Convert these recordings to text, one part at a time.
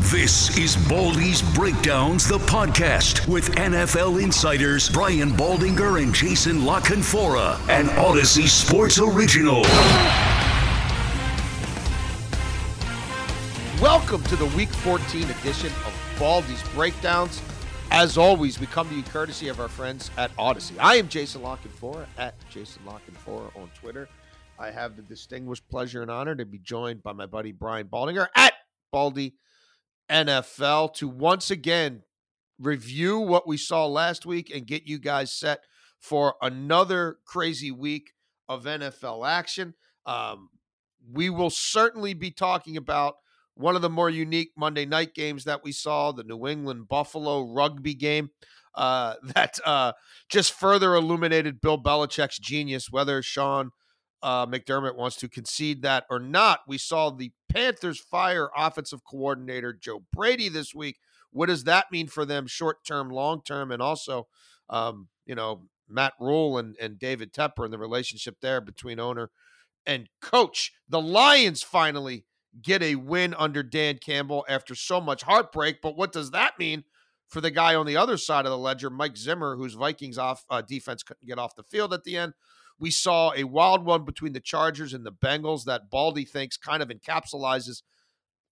This is Baldy's Breakdowns, the podcast with NFL insiders Brian Baldinger and Jason LaCanfora, an Audacy Sports original. Welcome to the Week 14 edition of Baldy's Breakdowns. As always, we come to you courtesy of our friends at Audacy. I am Jason LaCanfora at Jason LaCanfora on Twitter. I have the distinguished pleasure and honor to be joined by my buddy Brian Baldinger at Baldy NFL to once again review what we saw last week and get you guys set for another crazy week of NFL action. Um, we will certainly be talking about one of the more unique Monday night games that we saw, the New England Buffalo rugby game, uh, that uh, just further illuminated Bill Belichick's genius, whether Sean uh, McDermott wants to concede that or not. We saw the Panthers fire offensive coordinator Joe Brady this week. What does that mean for them short term, long term, and also, um, you know, Matt Rhule and, and David Tepper and the relationship there between owner and coach. The Lions finally get a win under Dan Campbell after so much heartbreak. But what does that mean for the guy on the other side of the ledger, Mike Zimmer, whose Vikings off uh, defense couldn't get off the field at the end? We saw a wild one between the Chargers and the Bengals that Baldy thinks kind of encapsulizes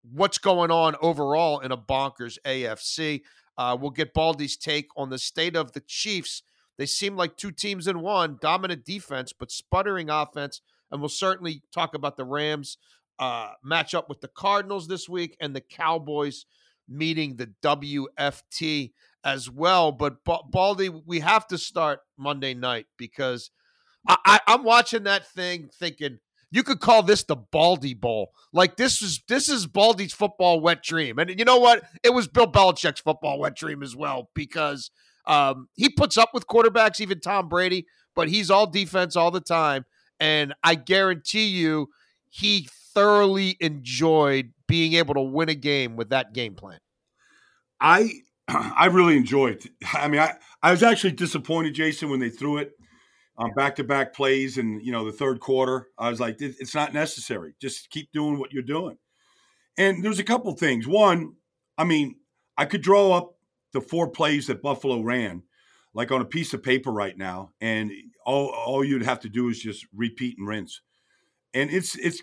what's going on overall in a bonkers AFC. Uh, we'll get Baldy's take on the state of the Chiefs. They seem like two teams in one, dominant defense, but sputtering offense. And we'll certainly talk about the Rams uh, with the Cardinals this week and the Cowboys meeting the WFT as well. But Baldy, we have to start Monday night because I, am watching that thing thinking you could call this the Baldy Bowl. Like this is this is Baldy's football wet dream, and you know what? It was Bill Belichick's football wet dream as well because um, he puts up with quarterbacks, even Tom Brady, but he's all defense all the time, and I guarantee you he thoroughly enjoyed being able to win a game with that game plan. I I really enjoyed. I mean, I, I was actually disappointed, Jason, when they threw it um, on back to back plays and you know the third quarter. I was like, it's not necessary. Just keep doing what you're doing. And there's a couple things. One, I mean, I could draw up the four plays that Buffalo ran, like on a piece of paper right now, and all all you'd have to do is just repeat and rinse. And it's it's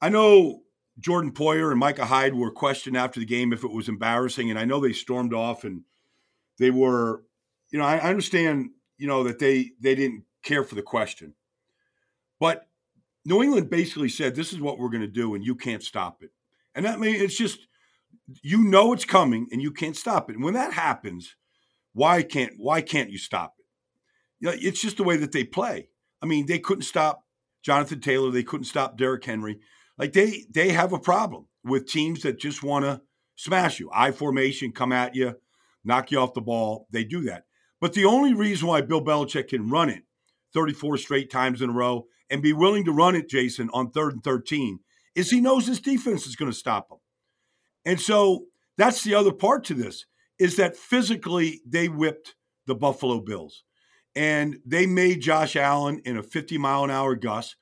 I know Jordan Poyer and Micah Hyde were questioned after the game if it was embarrassing, and I know they stormed off and they were, you know, I understand, you know, that they they didn't care for the question, but New England basically said, "This is what we're going to do, and you can't stop it." And that means it's just you know it's coming, and you can't stop it. And when that happens, why can't why can't you stop it? You know, it's just the way that they play. I mean, they couldn't stop Jonathan Taylor, they couldn't stop Derrick Henry. Like they they have a problem with teams that just want to smash you, I formation, come at you, knock you off the ball. They do that. But the only reason why Bill Belichick can run it 34 straight times in a row and be willing to run it, Jason, on third and 13 is he knows his defense is going to stop him. And so that's the other part to this is that physically they whipped the Buffalo Bills and they made Josh Allen in a 50 mile an hour gust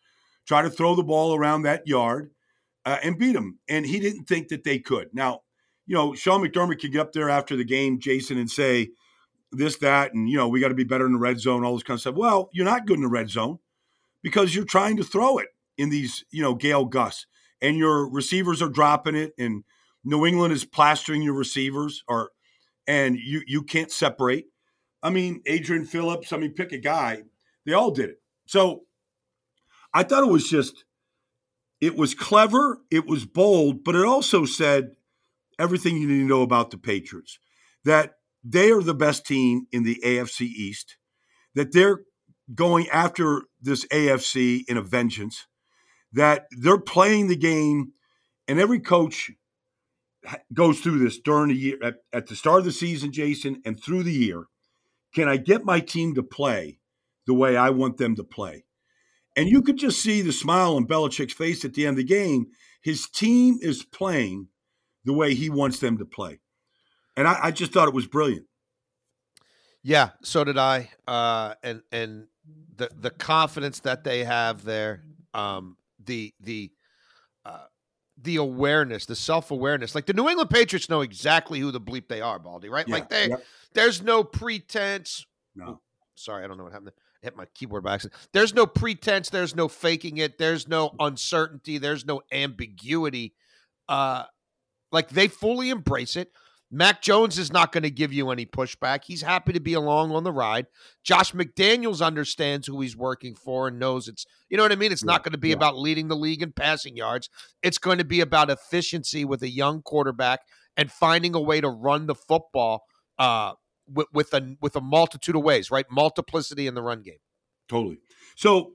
try to throw the ball around that yard uh, and beat him. And he didn't think that they could. Now, you know, Sean McDermott could get up there after the game, Jason, and say this, that, and, you know, we got to be better in the red zone, all this kind of stuff. Well, you're not good in the red zone because you're trying to throw it in these, you know, gale gusts and your receivers are dropping it and New England is plastering your receivers or and you you can't separate. I mean, Adrian Phillips. I mean, pick a guy. They all did it. So I thought it was just, it was clever, it was bold, but it also said everything you need to know about the Patriots that they are the best team in the AFC East, that they're going after this AFC in a vengeance, that they're playing the game, and every coach goes through this during the year at, at the start of the season, Jason, and through the year. Can I get my team to play the way I want them to play? And you could just see the smile on Belichick's face at the end of the game. His team is playing the way he wants them to play. And I, I just thought it was brilliant. Yeah, so did I. Uh, and and the the confidence that they have there, um, the the uh, the awareness, the self awareness. Like the New England Patriots know exactly who the bleep they are, Baldy. Right? Yeah, like they, yeah. there's no pretense. No. Sorry, I don't know what happened. I hit my keyboard by accident. There's no pretense. There's no faking it. There's no uncertainty. There's no ambiguity. Uh, like they fully embrace it. Mac Jones is not going to give you any pushback. He's happy to be along on the ride. Josh McDaniels understands who he's working for and knows it's, you know what I mean? It's not going to be yeah. about leading the league in passing yards. It's going to be about efficiency with a young quarterback and finding a way to run the football uh, with, with a with a multitude of ways, right? Multiplicity in the run game. Totally. So,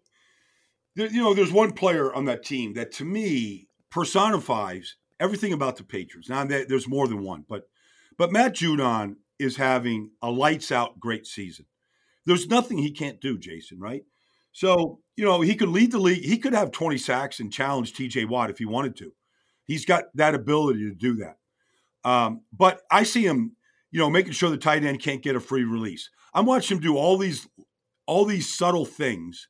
you know, there's one player on that team that to me personifies everything about the Patriots. Now, there's more than one, but but Matt Judon is having a lights out great season. There's nothing he can't do, Jason, right? So, you know, he could lead the league. He could have 20 sacks and challenge TJ Watt if he wanted to. He's got that ability to do that. Um, but I see him, you know, making sure the tight end can't get a free release. I'm watching him do all these all these subtle things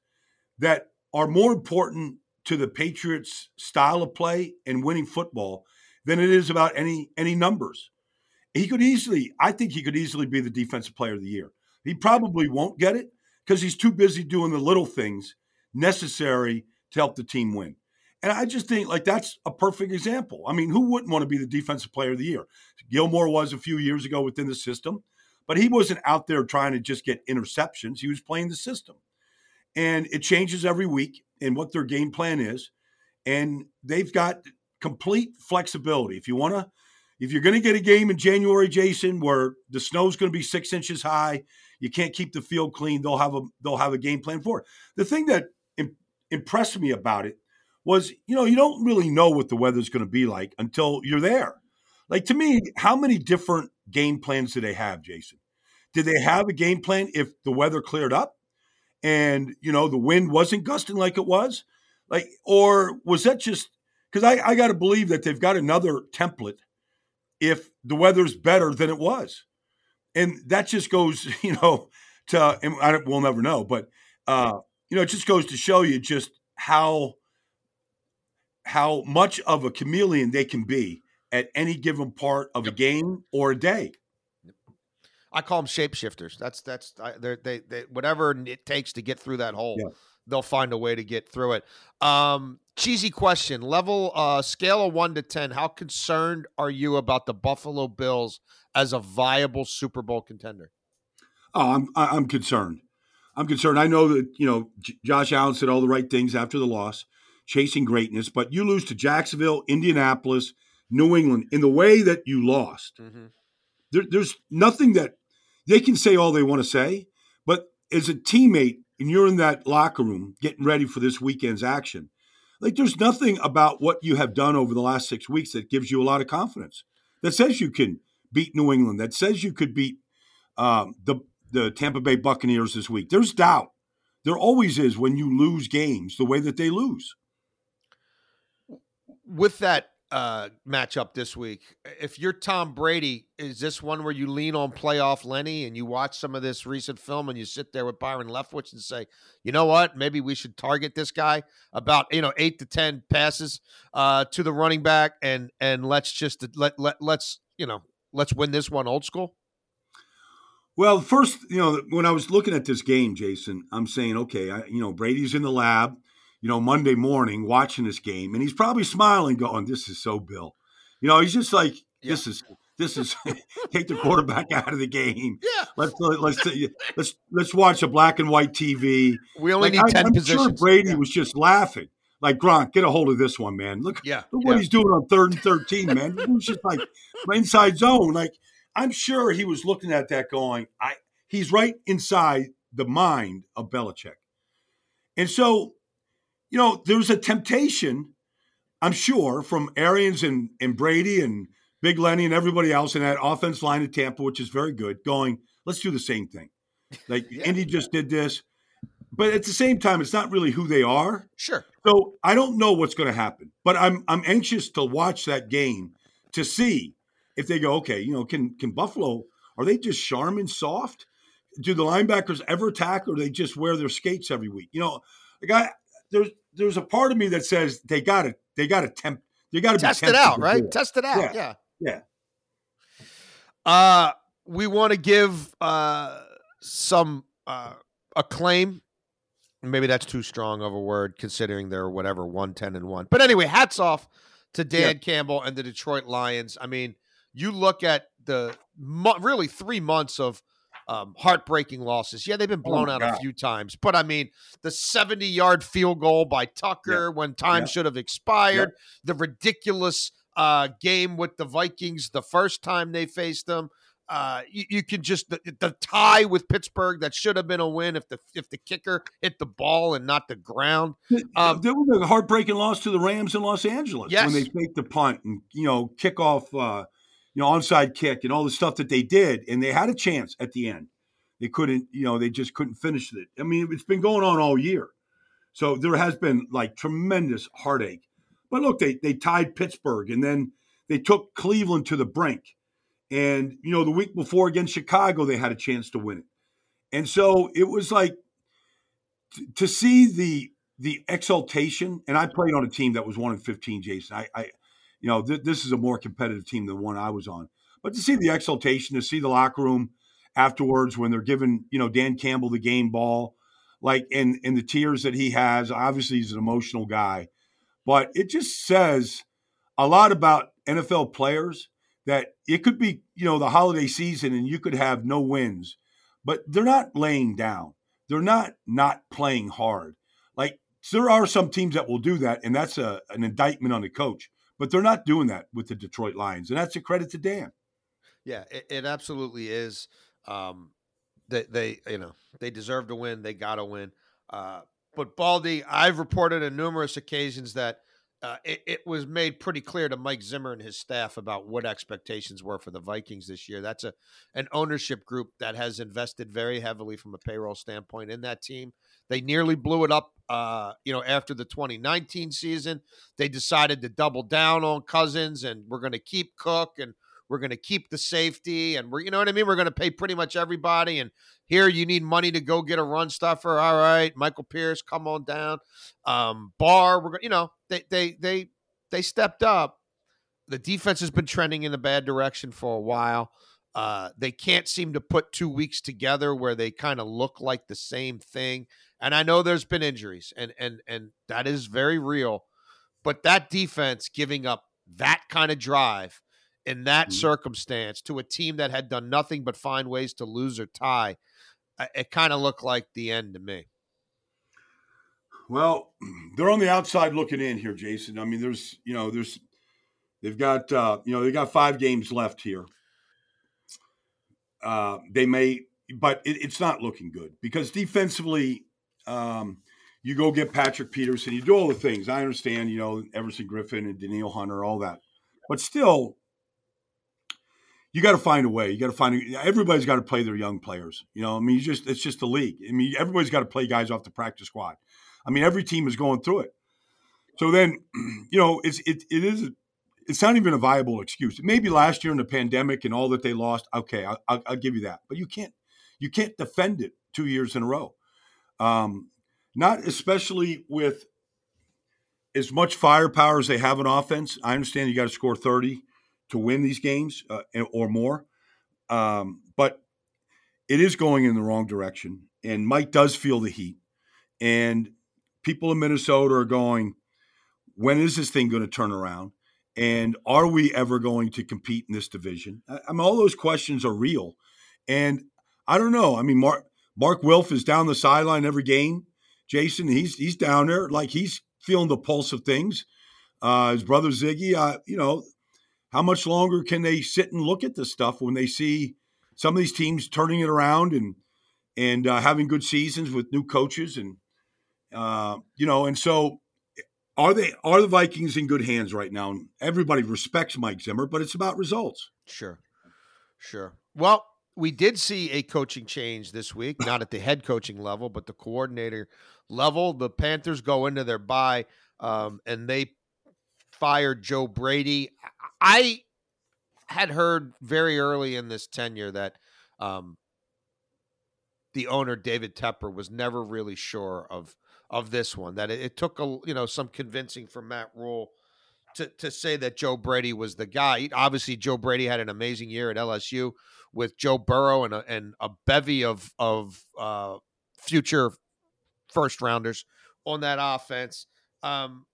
that are more important to the Patriots' style of play and winning football than it is about any any numbers. He could easily, I think he could easily be the defensive player of the year. He probably won't get it because he's too busy doing the little things necessary to help the team win. And I just think like that's a perfect example. I mean, who wouldn't want to be the defensive player of the year? Gilmore was a few years ago within the system, but he wasn't out there trying to just get interceptions. He was playing the system. And it changes every week in what their game plan is. And they've got complete flexibility. If you want to, if you're going to get a game in January, Jason, where the snow's going to be six inches high, you can't keep the field clean. They'll have a they'll have a game plan for it. The thing that im- impressed me about it was, you know, you don't really know what the weather's going to be like until you're there. Like to me, how many different game plans do they have, Jason? Did they have a game plan if the weather cleared up and you know the wind wasn't gusting like it was? Like, or was that just because I, I got to believe that they've got another template if the weather's better than it was, and that just goes, you know, to and I we'll never know, but uh, you know, it just goes to show you just how how much of a chameleon they can be at any given part of a game or a day. I call them shapeshifters. That's that's they're, they they whatever it takes to get through that hole. Yeah. They'll find a way to get through it. Um, cheesy question: level uh, scale of one to ten. How concerned are you about the Buffalo Bills as a viable Super Bowl contender? Oh, I'm I'm concerned. I'm concerned. I know that you know J- Josh Allen said all the right things after the loss, chasing greatness, but you lose to Jacksonville, Indianapolis, New England in the way that you lost. Mm-hmm. There, there's nothing that they can say all they want to say, but as a teammate, and you're in that locker room getting ready for this weekend's action, like there's nothing about what you have done over the last six weeks that gives you a lot of confidence. That says you can beat New England. That says you could beat um, the the Tampa Bay Buccaneers this week. There's doubt. There always is when you lose games the way that they lose. With that uh, matchup this week, if you're Tom Brady, is this one where you lean on playoff Lenny and you watch some of this recent film and you sit there with Byron Leftwich and say, you know what, maybe we should target this guy about you know eight to ten passes uh, to the running back and and let's just let let let's you know let's win this one old school. Well, first, you know, when I was looking at this game, Jason, I'm saying, okay, I, you know, Brady's in the lab, you know, Monday morning watching this game, and he's probably smiling, going, "This is so Bill." You know, he's just like, "This is This is take the quarterback out of the game. Yeah. Let's let's let's let's watch a black and white TV. We only Like, need I, 10 I'm positions. sure Brady Yeah. was just laughing. Like Gronk, get a hold of this one, man. Look, Yeah, look what yeah. he's doing on third and thirteen, man. He was just like inside zone. Like I'm sure he was looking at that, going, "I." He's right inside the mind of Belichick, and so, you know, there was a temptation, I'm sure, from Arians and and Brady and Big Lenny and everybody else in that offense line of Tampa, which is very good, going, "Let's do the same thing." Like Yeah. Indy just did this, but at the same time, it's not really who they are. Sure. So I don't know what's going to happen, but I'm I'm anxious to watch that game to see if they go okay. You know, can can Buffalo are they just Charmin soft? Do the linebackers ever tackle, or they just wear their skates every week? You know, like I there's there's a part of me that says they got to they got to tempt they got to Test be it out, right? it. Test it out. Yeah. Yeah. Yeah. Uh, we want to give uh, some uh, acclaim. Maybe that's too strong of a word, considering they're whatever one ten and one. But anyway, hats off to Dan Campbell and the Detroit Lions. I mean, you look at the really three months of um, heartbreaking losses. Yeah, they've been Oh, blown my out a few times, but I mean, the seventy-yard field goal by Tucker when time Yeah. should have expired. The ridiculous uh, game with the Vikings the first time they faced them. Uh, you, you can just the, the tie with Pittsburgh that should have been a win if the if the kicker hit the ball and not the ground. Um, there was a heartbreaking loss to the Rams in Los Angeles Yes. when they faked the punt and you know kick off, uh, you know onside kick and all the stuff that they did, and they had a chance at the end. They couldn't, you know, they just couldn't finish it. I mean, it's been going on all year, so there has been like tremendous heartache. But look, they they tied Pittsburgh, and then they took Cleveland to the brink, and you know the week before against Chicago, they had a chance to win it, and so it was like t- to see the the exaltation, and I played on a team that was one in fifteen. Jason, I, I you know, th- this is a more competitive team than the one I was on. But to see the exultation, to see the locker room afterwards when they're giving you know Dan Campbell the game ball, like and and the tears that he has. Obviously, he's an emotional guy, but it just says a lot about NFL players that it could be you know the holiday season and you could have no wins, but they're not laying down. They're not not playing hard. Like there are some teams that will do that, and that's a, an indictment on the coach. But they're not doing that with the Detroit Lions, and that's a credit to Dan. Yeah, it, it absolutely is. Um, they, they, you know, they deserve to win. They got to win. Uh, but Baldy, I've reported on numerous occasions that uh, it, it was made pretty clear to Mike Zimmer and his staff about what expectations were for the Vikings this year. That's a an ownership group that has invested very heavily from a payroll standpoint in that team. They nearly blew it up, uh, you know, after the 2019 season. They decided to double down on Cousins, and we're going to keep Cook, and we're going to keep the safety, and we're, you know what I mean. We're going to pay pretty much everybody, and here you need money to go get a run stuffer. All right, Michael Pierce, come on down. Um, Barr, we're going, you know, they they they they stepped up. The defense has been trending in a bad direction for a while. Uh, they can't seem to put two weeks together where they kind of look like the same thing. And I know there's been injuries, and and and that is very real. But that defense giving up that kind of drive in that Mhm. circumstance to a team that had done nothing but find ways to lose or tie, uh, it kind of looked like the end to me. Well, they're on the outside looking in here, Jason. I mean, there's you know, there's they've got uh, you know they've got five games left here. Uh, they may, but it, it's not looking good because defensively, um, you go get Patrick Peterson, you do all the things. I understand, you know, Everson Griffen and Danielle Hunter, all that, but still, you got to find a way. You got to find. A, everybody's got to play their young players. You know, I mean, just it's just the league. I mean, everybody's got to play guys off the practice squad. I mean, every team is going through it. So then, you know, it's it it is it's not even a viable excuse. Maybe last year in the pandemic and all that they lost, okay, I'll, I'll, I'll give you that. But you can't you can't defend it two years in a row. Um, not especially with as much firepower as they have on offense. I understand you got to score thirty to win these games uh, or more, um, but it is going in the wrong direction. And Mike does feel the heat, and people in Minnesota are going, when is this thing going to turn around? And are we ever going to compete in this division? I, mean, all those questions are real. And I don't know. I mean, Mark Mark Wilf is down the sideline every game. Jason, he's he's down there like he's feeling the pulse of things. Uh, his brother Ziggy, uh, you know, how much longer can they sit and look at this stuff when they see some of these teams turning it around and and uh, having good seasons with new coaches and uh, you know, and so are they are the Vikings in good hands right now? Everybody respects Mike Zimmer, but it's about results. Sure, sure. Well, we did see a coaching change this week, not at the head coaching level, but the coordinator level. The Panthers go into their bye, um, and they fired Joe Brady. I had heard very early in this tenure that um, the owner David Tepper was never really sure of of this one. That it, it, took a you know some convincing from Matt Rhule to to say that Joe Brady was the guy. Obviously, Joe Brady had an amazing year at LSU with Joe Burrow and a, and a bevy of of uh, future first rounders on that offense. Um,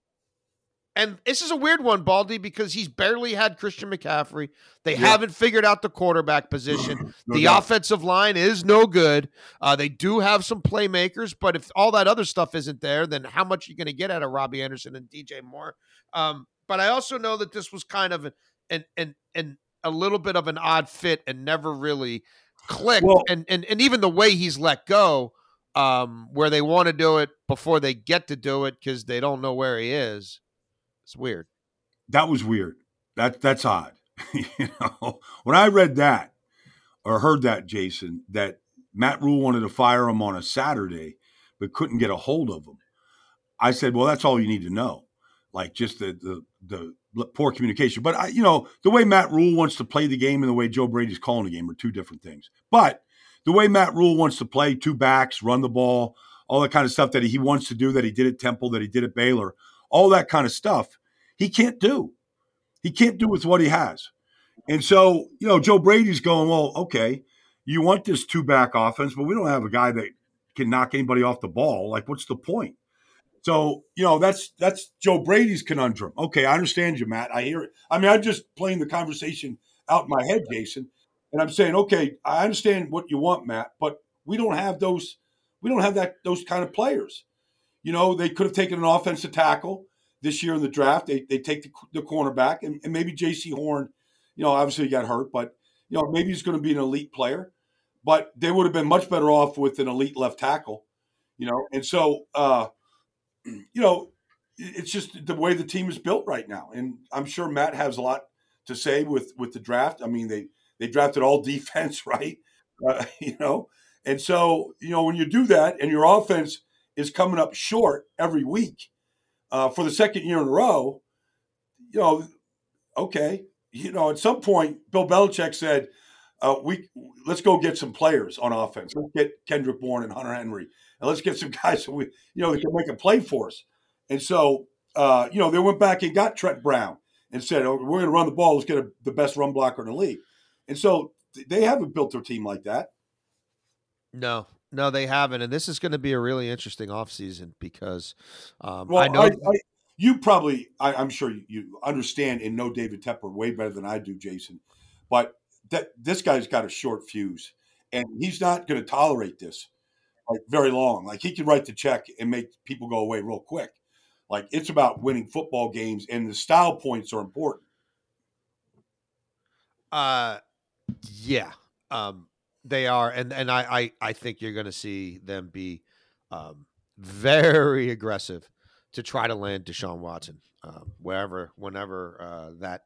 and this is a weird one, Baldy, because he's barely had Christian McCaffrey. They yeah. haven't figured out the quarterback position. no the doubt. offensive line is no good. Uh, they do have some playmakers, but if all that other stuff isn't there, then how much are you going to get out of Robbie Anderson and DJ Moore? Um, but I also know that this was kind of an an an, an a little bit of an odd fit and never really clicked. Well, and, and and even the way he's let go, um, where they want to do it before they get to do it because they don't know where he is it's weird. That was weird. That that's odd. you know, when I read that or heard that, Jason, that Matt Rhule wanted to fire him on a Saturday, but couldn't get a hold of him. I said, well, that's all you need to know. Like just the the the poor communication. But I, you know, the way Matt Rhule wants to play the game and the way Joe Brady's calling the game are two different things. But the way Matt Rhule wants to play two backs, run the ball, all that kind of stuff that he wants to do, that he did at Temple, that he did at Baylor, all that kind of stuff, he can't do. He can't do with what he has. And so, you know, Joe Brady's going, well, okay, you want this two back offense, but we don't have a guy that can knock anybody off the ball. Like, what's the point? So, you know, that's that's Joe Brady's conundrum. Okay, I understand you, Matt. I hear it. I mean, I'm just playing the conversation out in my head, Jason. And I'm saying, okay, I understand what you want, Matt, but we don't have those, we don't have that those kind of players. You know, they could have taken an offensive tackle this year in the draft. They, they take the, the cornerback, and, and maybe Jaycee Horn, you know, obviously he got hurt, but, you know, maybe he's going to be an elite player. But they would have been much better off with an elite left tackle, you know. And so, uh, you know, it's just the way the team is built right now. And I'm sure Matt has a lot to say with with the draft. I mean, they they drafted all defense, right? Uh, you know, and so you know when you do that, and your offense is coming up short every week uh, for the second year in a row, you know, okay, you know, at some point, Bill Belichick said, uh, "We let's go get some players on offense. Let's get Kendrick Bourne and Hunter Henry, and let's get some guys that we, you know, that can make a play for us." And so, uh, you know, they went back and got Trent Brown and said, oh, "We're going to run the ball. Let's get a, the best run blocker in the league." And so, they haven't built their team like that. No, no, they haven't, and this is going to be a really interesting offseason because um, well, I know I, I, you probably, I, am sure you understand and know David Tepper way better than I do, Jason. But that this guy's got a short fuse, and he's not going to tolerate this like very long. Like he can write the check and make people go away real quick. Like it's about winning football games, and the style points are important. Uh, yeah. Um, they are, and and I I, I think you're going to see them be um, very aggressive to try to land Deshaun Watson um, wherever, whenever uh, that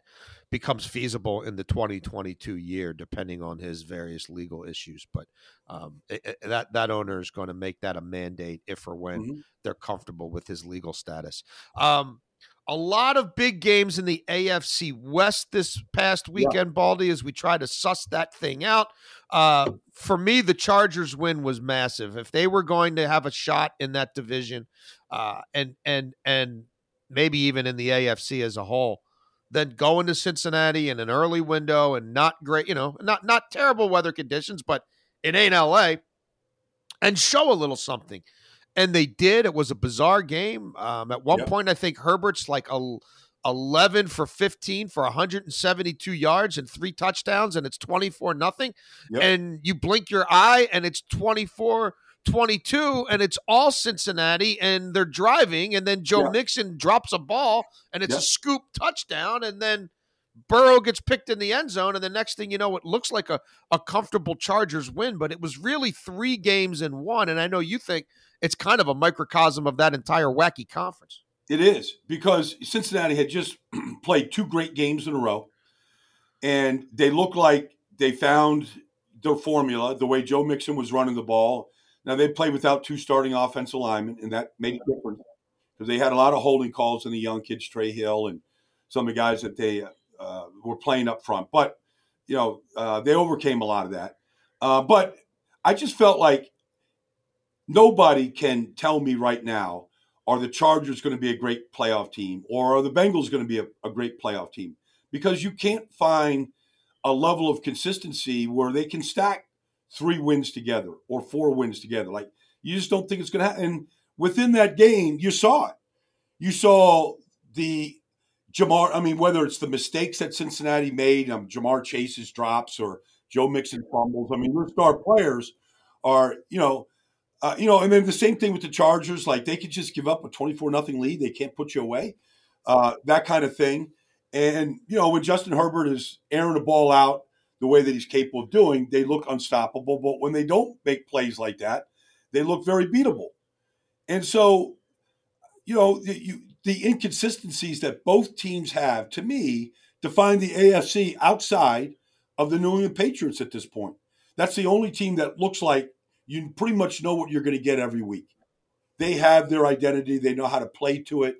becomes feasible in the 2022 year, depending on his various legal issues. But um, it, it, that that owner is going to make that a mandate if or when mm-hmm. they're comfortable with his legal status. Um, a lot of big games in the AFC West this past weekend, yeah. Baldy, as we try to suss that thing out. Uh, for me, the Chargers win was massive. If they were going to have a shot in that division, uh, and and and maybe even in the AFC as a whole, then going to Cincinnati in an early window and not great, you know, not not terrible weather conditions, but it ain't LA, and show a little something and they did. It was a bizarre game. Um, at one point, I think Herbert's like a 11 for 15 for 172 yards and three touchdowns, and it's 24 nothing. Yep. And you blink your eye, and it's 24 22, and it's all Cincinnati, and they're driving, and then Joe Yeah. Mixon drops a ball, and it's Yep. a scoop touchdown, and then Burrow gets picked in the end zone, and the next thing you know, it looks like a, a comfortable Chargers win, but it was really three games in one. And I know you think it's kind of a microcosm of that entire wacky conference. It is because Cincinnati had just played two great games in a row, and they look like they found their formula. The way Joe Mixon was running the ball. Now they played without two starting offensive linemen, and that made a difference because they had a lot of holding calls in the young kids, Trey Hill, and some of the guys that they uh, uh, were playing up front. But you know uh, they overcame a lot of that. Uh, but I just felt like nobody can tell me right now are the Chargers going to be a great playoff team or are the Bengals going to be a, a great playoff team? Because you can't find a level of consistency where they can stack three wins together or four wins together. Like you just don't think it's going to happen. And within that game, you saw it. You saw the Ja'Marr. I mean, whether it's the mistakes that Cincinnati made, um, Ja'Marr Chase's drops or Joe Mixon fumbles. I mean, your star players are, you know, uh, you know, and then the same thing with the Chargers. Like they could just give up a twenty-four nothing lead. They can't put you away. Uh, that kind of thing. And you know, when Justin Herbert is airing the ball out the way that he's capable of doing, they look unstoppable. But when they don't make plays like that, they look very beatable. And so, you know, you, the inconsistencies that both teams have, to me, define the AFC outside of the New England Patriots at this point. That's the only team that looks like you pretty much know what you're going to get every week. They have their identity. They know how to play to it.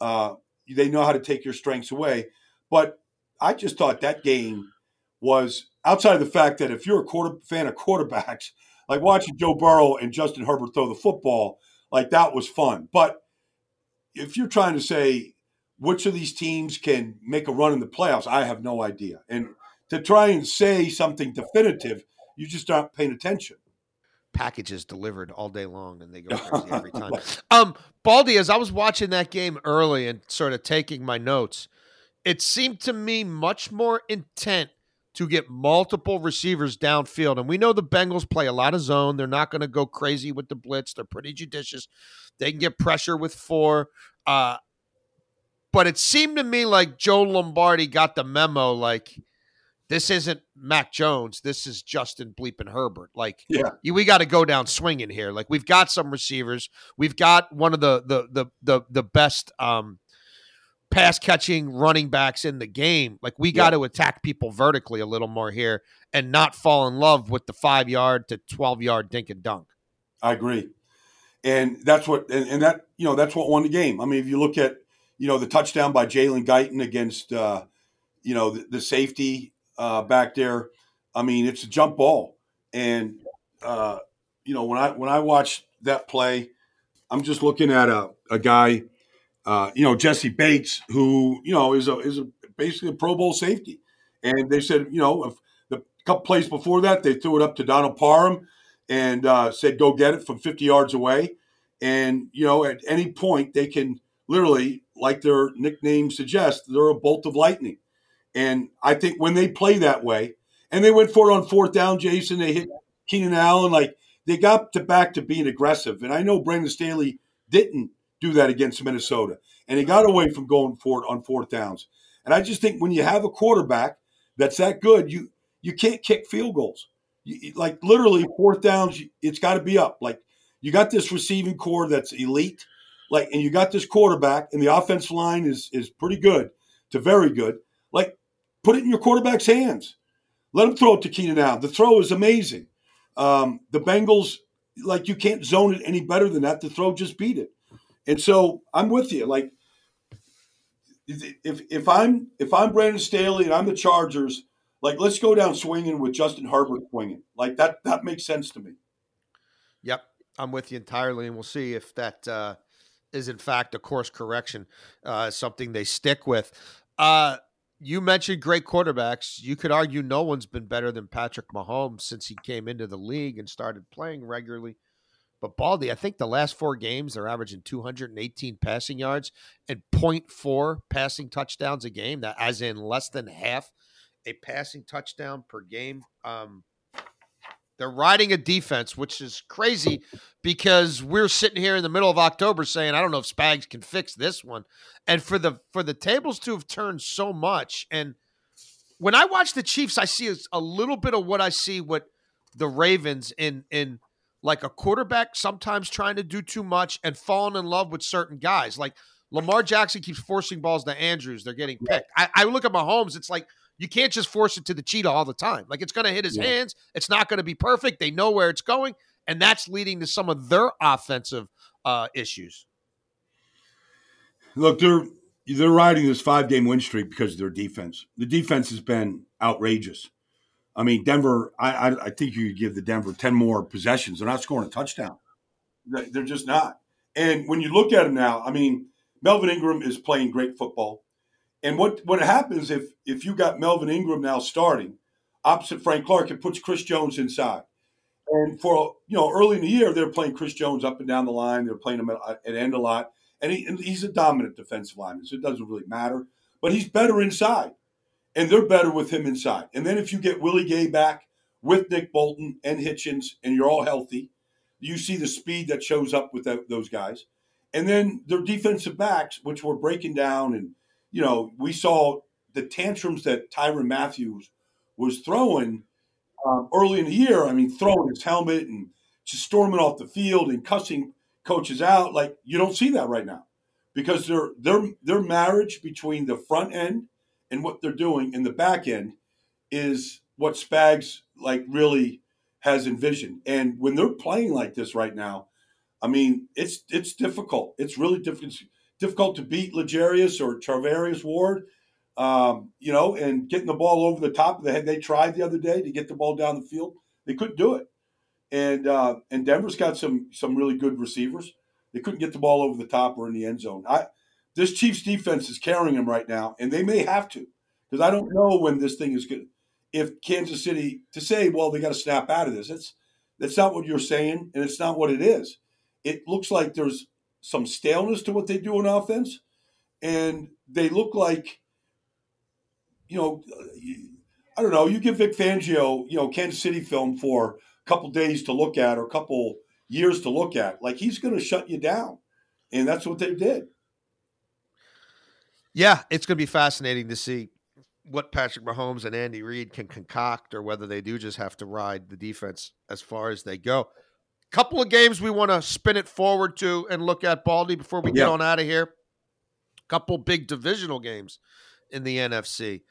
Uh, they know how to take your strengths away. But I just thought that game was outside of the fact that if you're a quarter fan of quarterbacks, like watching Joe Burrow and Justin Herbert throw the football, like that was fun. But if you're trying to say which of these teams can make a run in the playoffs, I have no idea. And to try and say something definitive, you just aren't paying attention. Packages delivered all day long, and they go crazy every time. Um, Baldy, as I was watching that game early and sort of taking my notes, it seemed to me much more intent to get multiple receivers downfield. And we know the Bengals play a lot of zone. They're not going to go crazy with the blitz. They're pretty judicious. They can get pressure with four. Uh, but it seemed to me like Joe Lombardi got the memo like, this isn't Mac Jones. This is Justin Bleeping Herbert. Like, Yeah. we got to go down swinging here. Like, we've got some receivers. We've got one of the the the the, the best um, pass catching running backs in the game. Like, we got to attack people vertically a little more here and not fall in love with the five yard to twelve yard dink and dunk. I agree. And that's what, and, and that, you know, that's what won the game. I mean, if you look at, you know, the touchdown by Jalen Guyton against, uh, you know, the, the safety uh, back there, I mean, it's a jump ball. And, uh, you know, when I, when I watch that play, I'm just looking at a, a guy, uh, you know, Jessie Bates, who, you know, is a, is a, basically a Pro Bowl safety. And they said, you know, the couple plays before that, they threw it up to Donald Parham and uh, said, go get it from 50 yards away. And, you know, at any point, they can literally, like their nickname suggests, they're a bolt of lightning. And I think when they play that way, and they went for it on fourth down, Jason, they hit Keenan Allen, like they got to back to being aggressive. And I know Brandon Staley didn't do that against Minnesota, and he got away from going for it on fourth downs. And I just think when you have a quarterback that's that good, you you can't kick field goals. You, like literally fourth downs, it's got to be up. Like you got this receiving corps that's elite, like, and you got this quarterback, and the offense line is is pretty good to very good. Like, put it in your quarterback's hands. Let him throw it to Keenan Allen. The throw is amazing. Um, the Bengals, like, you can't zone it any better than that. The throw just beat it. And so I'm with you. Like, if if I'm if I'm Brandon Staley and I'm the Chargers, like let's go down swinging with Justin Herbert swinging. Like that that makes sense to me. Yep, I'm with you entirely, and we'll see if that uh, is in fact a course correction, uh, something they stick with. Uh, you mentioned great quarterbacks. You could argue no one's been better than Patrick Mahomes since he came into the league and started playing regularly. But Baldy, I think the last four games they're averaging 218 passing yards and 0.4 passing touchdowns a game. That as in less than half a passing touchdown per game. Um, they're riding a defense, which is crazy because we're sitting here in the middle of October saying, I don't know if Spags can fix this one. And for the for the tables to have turned so much, and when I watch the Chiefs, I see a little bit of what I see what the Ravens in in like a quarterback sometimes trying to do too much and falling in love with certain guys. Like Lamar Jackson keeps forcing balls to Andrews. They're getting picked. I, I look at Mahomes, it's like you can't just force it to the cheetah all the time. Like it's going to hit his yeah. hands. It's not going to be perfect. They know where it's going, and that's leading to some of their offensive uh, issues. Look, they're they're riding this five game win streak because of their defense. The defense has been outrageous. I mean, Denver. I I, I think you could give the Denver ten more possessions. They're not scoring a touchdown. They're just not. And when you look at them now, I mean, Melvin Ingram is playing great football. And what what happens if if you got Melvin Ingram now starting opposite Frank Clark, it puts Chris Jones inside. And for you know, early in the year, they're playing Chris Jones up and down the line. They're playing him at, at end a lot, and, he, and he's a dominant defensive lineman, so it doesn't really matter. But he's better inside, and they're better with him inside. And then if you get Willie Gay back with Nick Bolton and Hitchens, and you're all healthy, you see the speed that shows up with that, those guys. And then their defensive backs, which were breaking down and you know, we saw the tantrums that Tyrann Mathieu was throwing um, early in the year. I mean, throwing his helmet and just storming off the field and cussing coaches out. Like you don't see that right now because their their their marriage between the front end and what they're doing in the back end is what Spags like really has envisioned. And when they're playing like this right now, I mean, it's it's difficult. It's really difficult difficult to beat L'Jarius or Charvarius Ward, um, you know, and getting the ball over the top of the head. They tried the other day to get the ball down the field. They couldn't do it. And uh, and Denver's got some some really good receivers. They couldn't get the ball over the top or in the end zone. I this Chiefs defense is carrying them right now, and they may have to because I don't know when this thing is good. If Kansas City to say, well, they got to snap out of this. That's that's not what you're saying, and it's not what it is. It looks like there's some staleness to what they do in offense, and they look like, you know, I don't know. You give Vic Fangio, you know, Kansas City film for a couple days to look at or a couple years to look at, like he's going to shut you down, and that's what they did. Yeah, it's going to be fascinating to see what Patrick Mahomes and Andy Reid can concoct, or whether they do just have to ride the defense as far as they go couple of games we want to spin it forward to and look at Baldy before we get on out of here. Couple big divisional games in the NFC.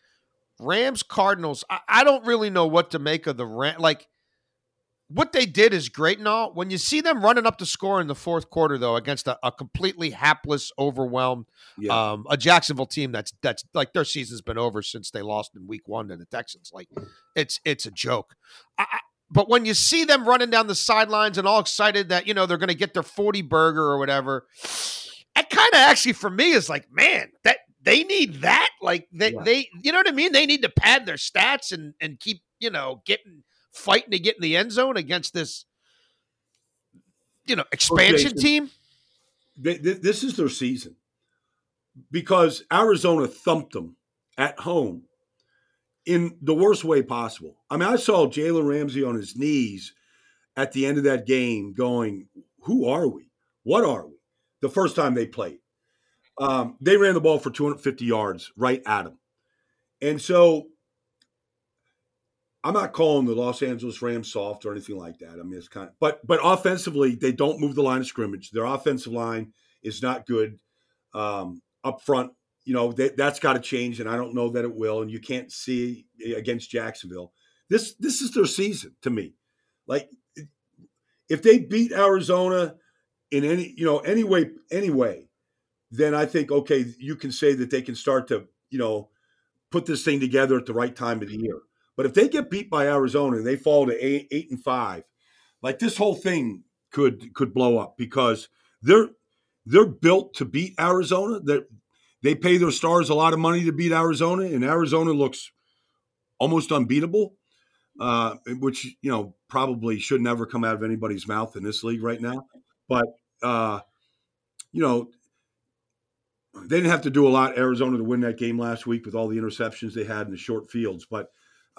Rams Cardinals. I, I, don't really know what to make of the Ram. Like what they did is great and all. When you see them running up the score in the fourth quarter, though, against a, a completely hapless, overwhelmed, yeah. um, a Jacksonville team that's that's like their season's been over since they lost in Week One to the Texans. Like it's it's a joke. I, but when you see them running down the sidelines and all excited that, you know, they're going to get their 40 burger or whatever, it kind of actually for me is like, man, that they need that. Like they, yeah. they, you know what I mean? They need to pad their stats and, and keep, you know, getting, fighting to get in the end zone against this, you know, expansion okay, team. This is their season because Arizona thumped them at home in the worst way possible. I mean, I saw Jalen Ramsey on his knees at the end of that game going, Who are we? What are we? The first time they played. Um, they ran the ball for 250 yards right at him. And so I'm not calling the Los Angeles Rams soft or anything like that. I mean, it's kind of, but but offensively, they don't move the line of scrimmage. Their offensive line is not good. Um, up front, you know that that's got to change, and I don't know that it will. And you can't see against Jacksonville. This this is their season to me. Like if they beat Arizona in any you know any way anyway, then I think okay, you can say that they can start to you know put this thing together at the right time of the year. But if they get beat by Arizona and they fall to eight, eight and five, like this whole thing could could blow up because they're they're built to beat Arizona. They're they pay their stars a lot of money to beat Arizona, and Arizona looks almost unbeatable. uh, which you know probably should never come out of anybody's mouth in this league right now. But uh, you know, they didn't have to do a lot Arizona to win that game last week with all the interceptions they had in the short fields. But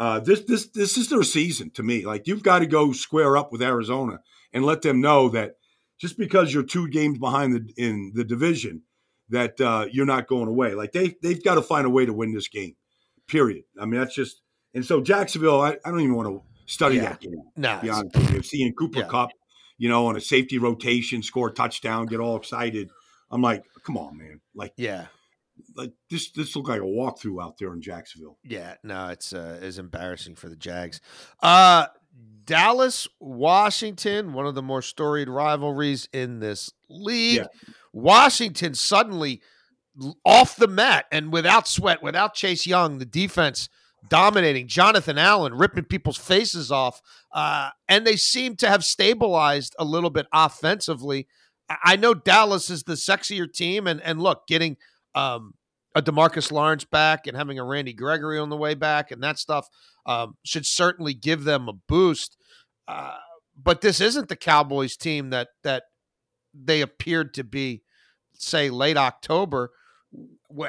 uh, this this this is their season to me. Like you've got to go square up with Arizona and let them know that just because you're two games behind the in the division, that uh, you're not going away. Like they they've got to find a way to win this game. Period. I mean that's just and so Jacksonville. I, I don't even want to study Yeah. that game. No, be honest with you, seeing Cooper Yeah. Kupp, you know, on a safety rotation, score a touchdown, get all excited. I'm like, come on, man. Like, yeah, like this this looked like a walkthrough out there in Jacksonville. yeah. No, it's uh, is embarrassing for the Jags. Uh, Dallas, Washington, one of the more storied rivalries in this league. Yeah. Washington suddenly off the mat and without sweat, without Chase Young, the defense dominating. Jonathan Allen ripping people's faces off, uh, and they seem to have stabilized a little bit offensively. I I know Dallas is the sexier team, and and look, getting um, a Demarcus Lawrence back and having a Randy Gregory on the way back and that stuff um, should certainly give them a boost. Uh, but this isn't the Cowboys team that that they appeared to be, say late October.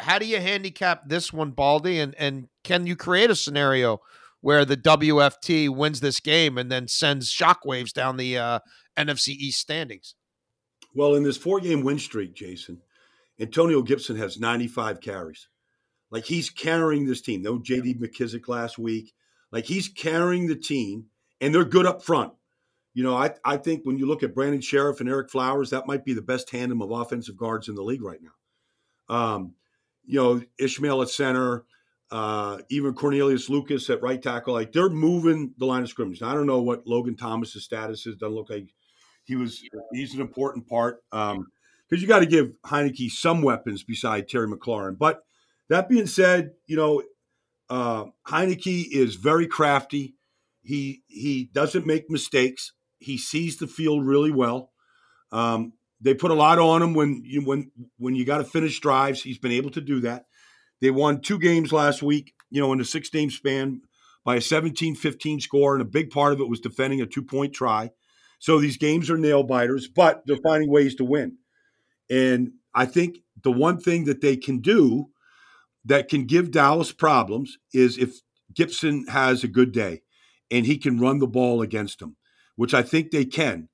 How do you handicap this one, Baldy? And and can you create a scenario where the WFT wins this game and then sends shockwaves down the uh, NFC East standings? Well, in this four game win streak, Jason, Antonio Gibson has 95 carries. Like he's carrying this team. No JD McKissic last week. Like he's carrying the team, and they're good up front. You know, I, I think when you look at Brandon Scherff and Ereck Flowers, that might be the best tandem of offensive guards in the league right now. Um, you know, Ismael at center, uh, even Cornelius Lucas at right tackle, like they're moving the line of scrimmage. Now, I don't know what Logan Thomas's status is. Doesn't look like he was. He's an important part because you got to give Heinicke some weapons beside Terry McLaurin. But that being said, you know, uh, Heinicke is very crafty. He he doesn't make mistakes. He sees the field really well. Um, they put a lot on him when you when when you got to finish drives. He's been able to do that. They won two games last week, you know, in a six game span by a 17-15 score, and a big part of it was defending a two point try. So these games are nail biters, but they're finding ways to win. And I think the one thing that they can do that can give Dallas problems is if Gibson has a good day and he can run the ball against them, which I think they can.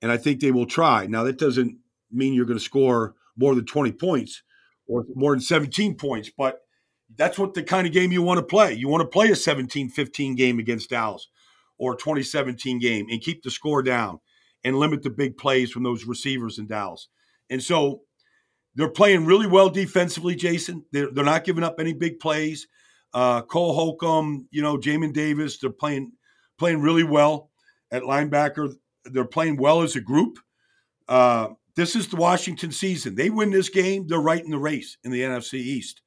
And I think they will try. Now, that doesn't mean you're going to score more than 20 points or more than 17 points, but that's what the kind of game you want to play. You want to play a 17 15 game against Dallas or 2017 game and keep the score down and limit the big plays from those receivers in Dallas. And so they're playing really well defensively, Jason. They're, they're not giving up any big plays. Uh, Cole Holcomb, you know, Jamin Davis, they're playing playing really well at linebacker. They're playing well as a group. Uh, this is the Washington season. They win this game, they're right in the race in the NFC East.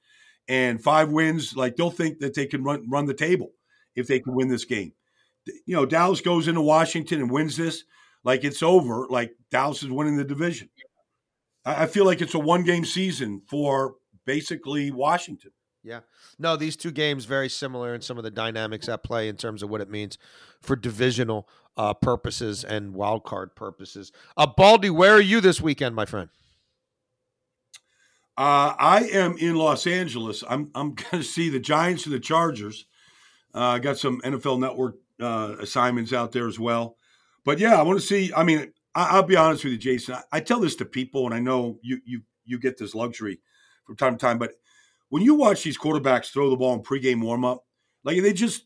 And five wins, like they'll think that they can run run the table if they can win this game. You know, Dallas goes into Washington and wins this, like it's over, like Dallas is winning the division. I feel like it's a one game season for basically Washington. Yeah. No, these two games very similar in some of the dynamics at play in terms of what it means for divisional uh, purposes and wild card purposes. Uh, Baldy, where are you this weekend, my friend? Uh, I am in Los Angeles. I'm I'm going to see the Giants and the Chargers. Uh, I got some NFL Network uh, assignments out there as well. But yeah, I want to see. I mean, I, I'll be honest with you, Jason. I, I tell this to people, and I know you you you get this luxury from time to time. But when you watch these quarterbacks throw the ball in pregame warmup, like they just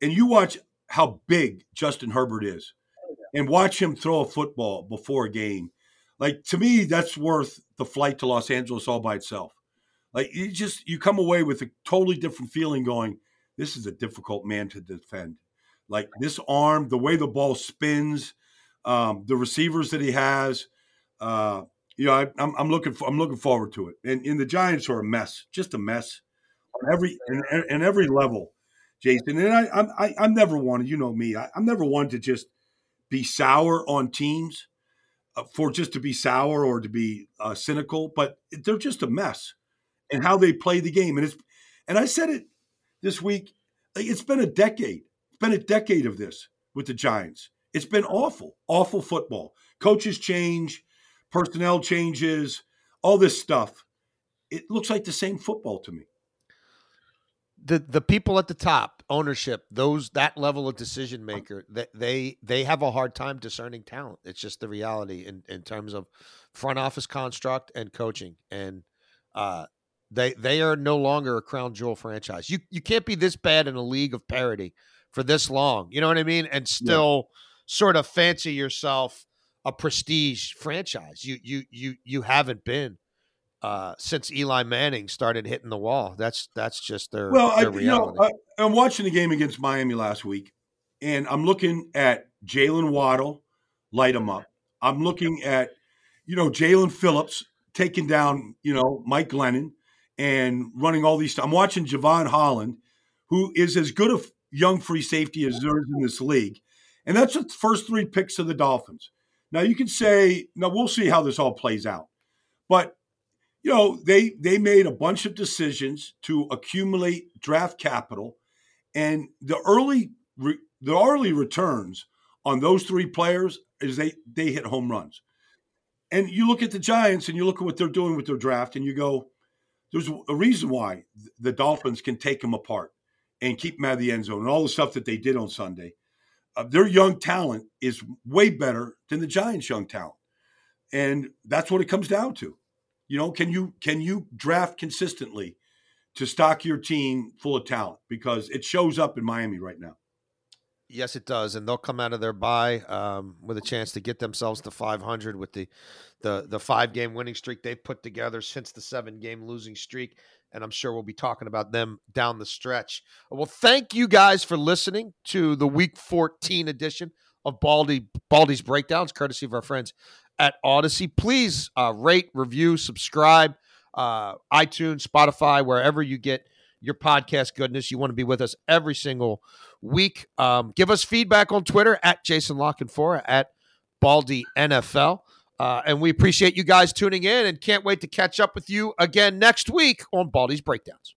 and you watch how big Justin Herbert is, oh, and watch him throw a football before a game. Like to me, that's worth the flight to Los Angeles all by itself. Like you just you come away with a totally different feeling. Going, this is a difficult man to defend. Like this arm, the way the ball spins, um, the receivers that he has. Uh, you know, I, I'm, I'm looking for, I'm looking forward to it. And, and the Giants are a mess, just a mess on every in every level, Jason. And I I'm I, I'm never one. You know me. I, I'm never one to just be sour on teams uh, for just to be sour or to be uh, cynical, but they're just a mess and how they play the game. And it's and I said it this week. It's been a decade It's been a decade of this with the Giants. It's been awful, awful football. Coaches change, personnel changes, all this stuff. It looks like the same football to me. The the people at the top, ownership, those that level of decision maker, that they they have a hard time discerning talent. It's just the reality in in terms of front office construct and coaching. And uh they they are no longer a crown jewel franchise. You you can't be this bad in a league of parity for this long. You know what I mean? And still yeah. Sort of fancy yourself a prestige franchise. You you you you haven't been uh, since Eli Manning started hitting the wall. That's that's just their well. Their I, you know, I, I'm watching the game against Miami last week, and I'm looking at Jaylen Waddle light him up. I'm looking at you know Jaelan Phillips taking down you know Mike Glennon and running all these. I'm watching Jevon Holland, who is as good a young free safety as there is in this league, and that's the first three picks of the Dolphins. Now you can say, now we'll see how this all plays out, but you know they they made a bunch of decisions to accumulate draft capital, and the early re, the early returns on those three players is they they hit home runs. And you look at the Giants and you look at what they're doing with their draft, and you go, there's a reason why the Dolphins can take them apart and keep them out of the end zone and all the stuff that they did on Sunday. Uh, their young talent is way better than the Giants' young talent, and that's what it comes down to. You know, can you can you draft consistently to stock your team full of talent because it shows up in Miami right now. Yes, it does, and they'll come out of their bye um, with a chance to get themselves to 500 with the the the five game winning streak they've put together since the seven game losing streak. And I'm sure we'll be talking about them down the stretch. Well, thank you guys for listening to the Week 14 edition of Baldy Baldy's Breakdowns, courtesy of our friends at Audacy. Please uh, rate, review, subscribe, uh, iTunes, Spotify, wherever you get your podcast goodness. You want to be with us every single week. Um, give us feedback on Twitter at Jason La Canfora at Baldy NFL. Uh, and we appreciate you guys tuning in and can't wait to catch up with you again next week on Baldy's Breakdowns.